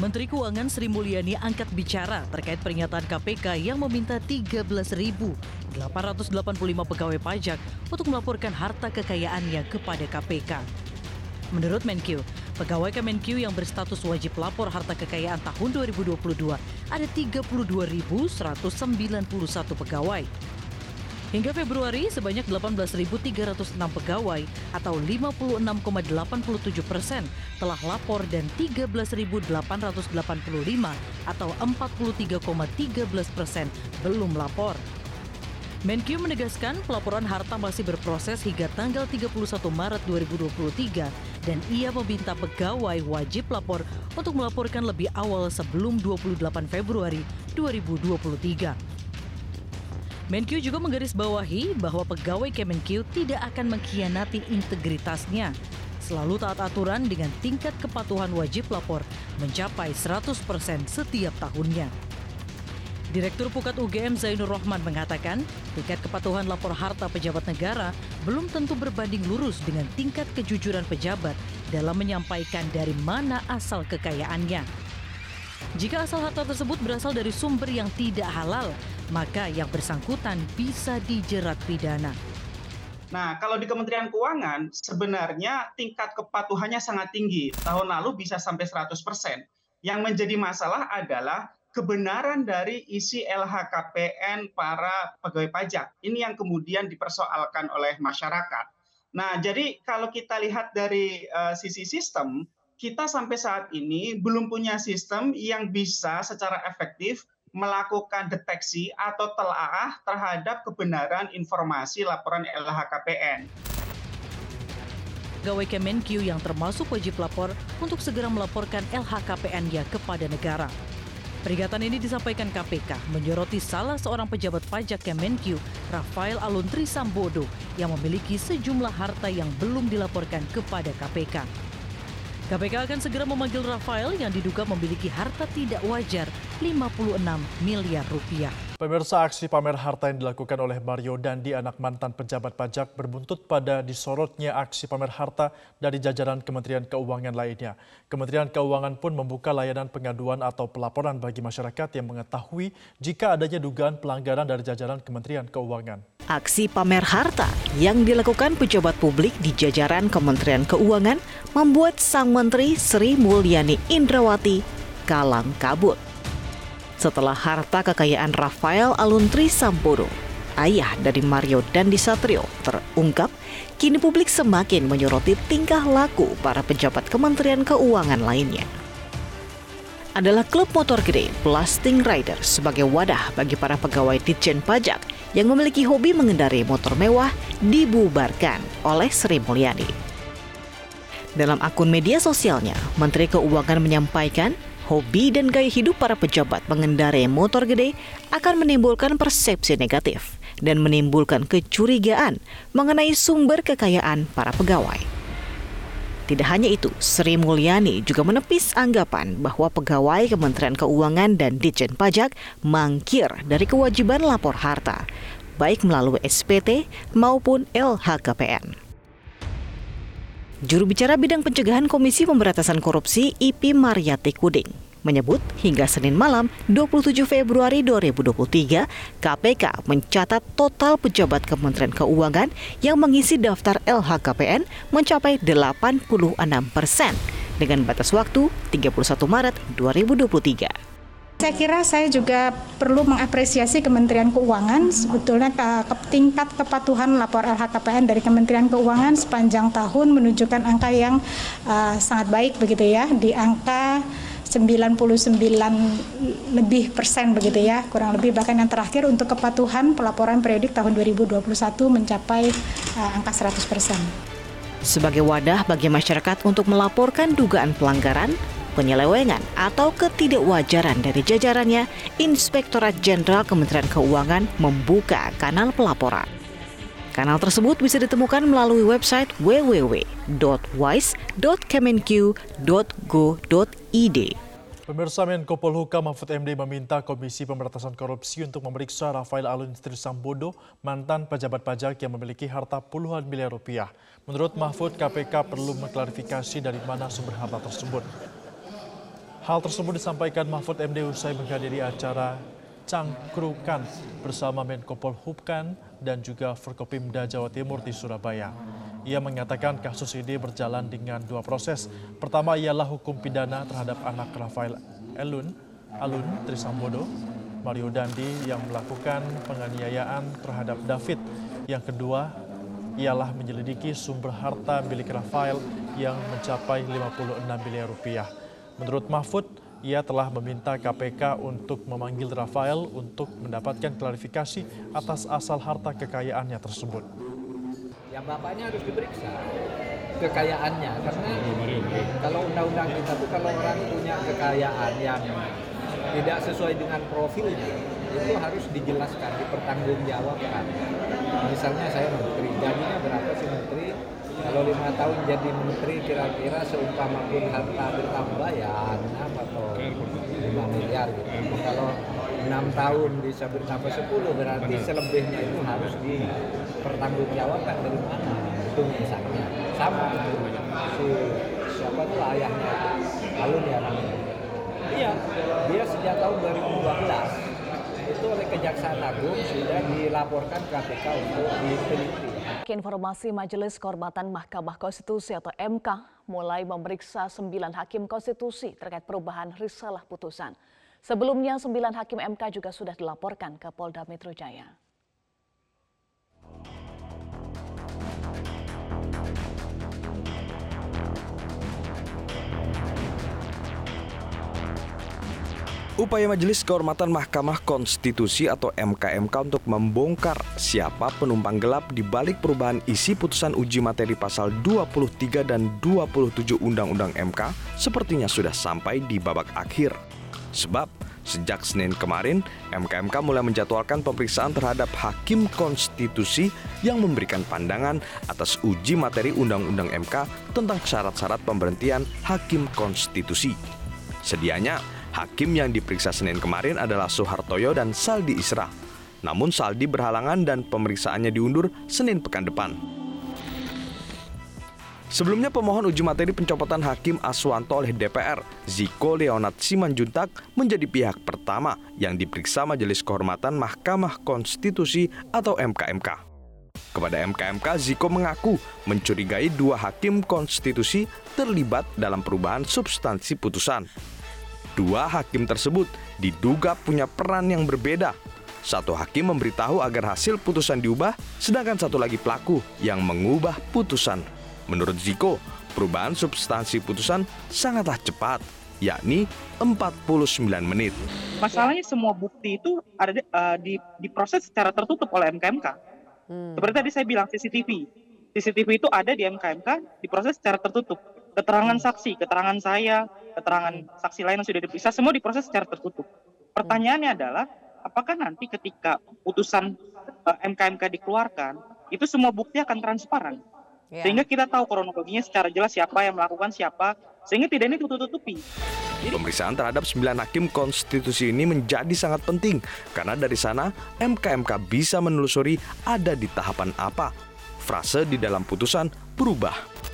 Menteri Keuangan Sri Mulyani angkat bicara terkait pernyataan KPK yang meminta 13.885 pegawai pajak untuk melaporkan harta kekayaannya kepada KPK. Menurut Menkyu, pegawai Kemenkyu yang berstatus wajib lapor harta kekayaan tahun 2022 ada 32.191 pegawai. Hingga Februari, sebanyak 18.306 pegawai atau 56,87 persen telah lapor dan 13.885 atau 43,13 persen belum lapor. Menkyu menegaskan pelaporan harta masih berproses hingga tanggal 31 Maret 2023 dan ia meminta pegawai wajib lapor untuk melaporkan lebih awal sebelum 28 Februari 2023. Menkyu juga menggarisbawahi bahwa pegawai Kemenkyu tidak akan mengkhianati integritasnya. Selalu taat aturan dengan tingkat kepatuhan wajib lapor mencapai 100% setiap tahunnya. Direktur Pukat UGM Zainur Rohman mengatakan, tingkat kepatuhan lapor harta pejabat negara belum tentu berbanding lurus dengan tingkat kejujuran pejabat dalam menyampaikan dari mana asal kekayaannya. Jika asal harta tersebut berasal dari sumber yang tidak halal, maka yang bersangkutan bisa dijerat pidana. Nah, kalau di Kementerian Keuangan sebenarnya tingkat kepatuhannya sangat tinggi. Tahun lalu bisa sampai 100%. Yang menjadi masalah adalah kebenaran dari isi LHKPN para pegawai pajak. Ini yang kemudian dipersoalkan oleh masyarakat. Nah, jadi kalau kita lihat dari uh, sisi sistem, kita sampai saat ini belum punya sistem yang bisa secara efektif melakukan deteksi atau telaah terhadap kebenaran informasi laporan LHKPN. Pegawai Kemenkyu yang termasuk wajib lapor untuk segera melaporkan LHKPN-nya kepada negara. Peringatan ini disampaikan KPK menyoroti salah seorang pejabat pajak Kemenkyu, Rafael Aluntri Sambodo, yang memiliki sejumlah harta yang belum dilaporkan kepada KPK. KPK akan segera memanggil Rafael yang diduga memiliki harta tidak wajar 56 miliar rupiah. Pemirsa aksi pamer harta yang dilakukan oleh Mario Dandi, anak mantan pejabat pajak, berbuntut pada disorotnya aksi pamer harta dari jajaran Kementerian Keuangan lainnya. Kementerian Keuangan pun membuka layanan pengaduan atau pelaporan bagi masyarakat yang mengetahui jika adanya dugaan pelanggaran dari jajaran Kementerian Keuangan. Aksi pamer harta yang dilakukan pejabat publik di jajaran Kementerian Keuangan membuat Sang Menteri Sri Mulyani Indrawati kalang kabut setelah harta kekayaan Rafael Aluntri Sambodo, ayah dari Mario dan Disatrio, terungkap, kini publik semakin menyoroti tingkah laku para pejabat Kementerian Keuangan lainnya. Adalah klub motor gede Blasting Rider sebagai wadah bagi para pegawai Ditjen Pajak yang memiliki hobi mengendarai motor mewah dibubarkan oleh Sri Mulyani. Dalam akun media sosialnya, Menteri Keuangan menyampaikan hobi dan gaya hidup para pejabat mengendarai motor gede akan menimbulkan persepsi negatif dan menimbulkan kecurigaan mengenai sumber kekayaan para pegawai. Tidak hanya itu, Sri Mulyani juga menepis anggapan bahwa pegawai Kementerian Keuangan dan Ditjen Pajak mangkir dari kewajiban lapor harta, baik melalui SPT maupun LHKPN. Juru bicara bidang pencegahan Komisi Pemberantasan Korupsi IP Mariati Kuding menyebut hingga Senin malam 27 Februari 2023 KPK mencatat total pejabat Kementerian Keuangan yang mengisi daftar LHKPN mencapai 86 persen dengan batas waktu 31 Maret 2023. Saya kira saya juga perlu mengapresiasi Kementerian Keuangan sebetulnya ke, tingkat kepatuhan lapor LHKPN dari Kementerian Keuangan sepanjang tahun menunjukkan angka yang uh, sangat baik begitu ya di angka 99 lebih persen begitu ya kurang lebih bahkan yang terakhir untuk kepatuhan pelaporan periodik tahun 2021 mencapai uh, angka 100 persen. Sebagai wadah bagi masyarakat untuk melaporkan dugaan pelanggaran, penyelewengan atau ketidakwajaran dari jajarannya, Inspektorat Jenderal Kementerian Keuangan membuka kanal pelaporan. Kanal tersebut bisa ditemukan melalui website www.wise.kemenq.go.id. Pemirsa Menko Polhukam Mahfud MD meminta Komisi Pemberantasan Korupsi untuk memeriksa Rafael Alun Trisambodo, mantan pejabat pajak yang memiliki harta puluhan miliar rupiah. Menurut Mahfud, KPK perlu mengklarifikasi dari mana sumber harta tersebut. Hal tersebut disampaikan Mahfud MD usai menghadiri acara cangkrukan bersama Menko Polhukam dan juga Forkopimda Jawa Timur di Surabaya. Ia mengatakan kasus ini berjalan dengan dua proses. Pertama ialah hukum pidana terhadap anak Rafael Elun, Alun Trisambodo, Mario Dandi yang melakukan penganiayaan terhadap David. Yang kedua ialah menyelidiki sumber harta milik Rafael yang mencapai 56 miliar rupiah. Menurut Mahfud, ia telah meminta KPK untuk memanggil Rafael untuk mendapatkan klarifikasi atas asal harta kekayaannya tersebut. Ya bapaknya harus diperiksa kekayaannya karena kalau undang-undang kita tuh kalau orang punya kekayaan yang tidak sesuai dengan profilnya itu harus dijelaskan dipertanggungjawabkan misalnya saya menteri gajinya berapa sih menteri lima tahun jadi menteri kira-kira seumpama pun harta bertambah ya enam atau lima miliar gitu. Kalau enam tahun bisa bertambah sepuluh berarti selebihnya itu harus dipertanggungjawabkan dari mana itu misalnya sama itu si siapa tuh ayahnya alun ya namanya iya dia sejak tahun 2012 itu oleh Kejaksaan Agung sudah dilaporkan KPK untuk diteliti. Informasi Majelis Kehormatan Mahkamah Konstitusi atau MK mulai memeriksa sembilan hakim konstitusi terkait perubahan risalah putusan. Sebelumnya sembilan hakim MK juga sudah dilaporkan ke Polda Metro Jaya. Upaya Majelis Kehormatan Mahkamah Konstitusi atau MKMK untuk membongkar siapa penumpang gelap di balik perubahan isi putusan uji materi pasal 23 dan 27 Undang-Undang MK sepertinya sudah sampai di babak akhir. Sebab sejak Senin kemarin, MKMK mulai menjadwalkan pemeriksaan terhadap hakim konstitusi yang memberikan pandangan atas uji materi Undang-Undang MK tentang syarat-syarat pemberhentian hakim konstitusi. Sedianya, Hakim yang diperiksa Senin kemarin adalah Soehartoyo dan Saldi Isra. Namun Saldi berhalangan dan pemeriksaannya diundur Senin pekan depan. Sebelumnya pemohon uji materi pencopotan Hakim Aswanto oleh DPR, Ziko Leonard Simanjuntak, menjadi pihak pertama yang diperiksa Majelis Kehormatan Mahkamah Konstitusi atau MKMK. Kepada MKMK, Ziko mengaku mencurigai dua hakim konstitusi terlibat dalam perubahan substansi putusan. Dua hakim tersebut diduga punya peran yang berbeda. Satu hakim memberitahu agar hasil putusan diubah, sedangkan satu lagi pelaku yang mengubah putusan. Menurut Ziko, perubahan substansi putusan sangatlah cepat, yakni 49 menit. Masalahnya semua bukti itu ada di, uh, di, diproses secara tertutup oleh MKMK. Hmm. Seperti tadi saya bilang CCTV. CCTV itu ada di MKMK diproses secara tertutup keterangan saksi, keterangan saya, keterangan saksi lain yang sudah diperiksa, semua diproses secara tertutup. Pertanyaannya adalah, apakah nanti ketika putusan uh, eh, MKMK dikeluarkan, itu semua bukti akan transparan? Yeah. Sehingga kita tahu kronologinya secara jelas siapa yang melakukan siapa, sehingga tidak ini tutup-tutupi. Pemeriksaan terhadap sembilan hakim konstitusi ini menjadi sangat penting karena dari sana MKMK bisa menelusuri ada di tahapan apa. Frase di dalam putusan berubah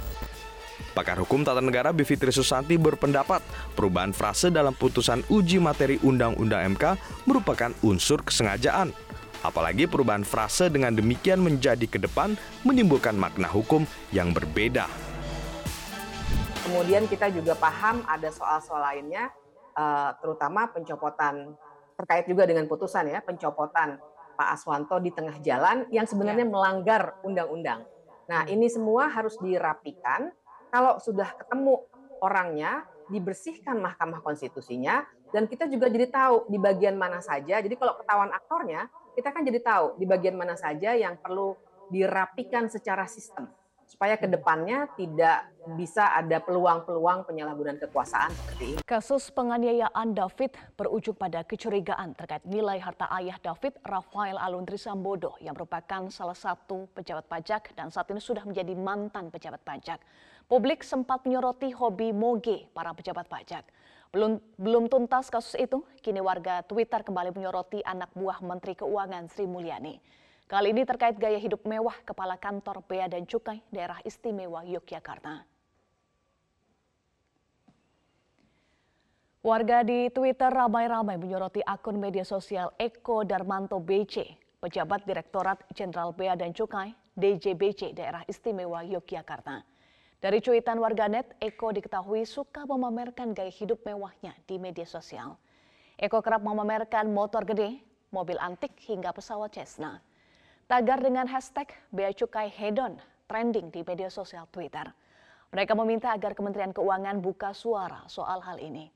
Pakar Hukum Tata Negara Bivitri Susanti berpendapat perubahan frase dalam putusan uji materi Undang-Undang MK merupakan unsur kesengajaan. Apalagi perubahan frase dengan demikian menjadi ke depan menimbulkan makna hukum yang berbeda. Kemudian kita juga paham ada soal-soal lainnya, eh, terutama pencopotan terkait juga dengan putusan ya, pencopotan Pak Aswanto di tengah jalan yang sebenarnya ya. melanggar undang-undang. Nah, ini semua harus dirapikan kalau sudah ketemu orangnya, dibersihkan Mahkamah Konstitusinya, dan kita juga jadi tahu di bagian mana saja. Jadi kalau ketahuan aktornya, kita kan jadi tahu di bagian mana saja yang perlu dirapikan secara sistem supaya ke depannya tidak bisa ada peluang-peluang penyalahgunaan kekuasaan seperti ini. Kasus penganiayaan David berujung pada kecurigaan terkait nilai harta ayah David, Rafael Aluntri Sambodo, yang merupakan salah satu pejabat pajak dan saat ini sudah menjadi mantan pejabat pajak. Publik sempat menyoroti hobi moge para pejabat pajak. Belum, belum tuntas kasus itu, kini warga Twitter kembali menyoroti anak buah Menteri Keuangan Sri Mulyani. Kali ini terkait gaya hidup mewah Kepala Kantor Bea dan Cukai Daerah Istimewa Yogyakarta. Warga di Twitter ramai-ramai menyoroti akun media sosial Eko Darmanto BC, pejabat Direktorat Jenderal Bea dan Cukai DJBC Daerah Istimewa Yogyakarta. Dari cuitan warganet, Eko diketahui suka memamerkan gaya hidup mewahnya di media sosial. Eko kerap memamerkan motor gede, mobil antik hingga pesawat Cessna. Tagar dengan hashtag Bea Cukai Hedon trending di media sosial Twitter. Mereka meminta agar Kementerian Keuangan buka suara soal hal ini.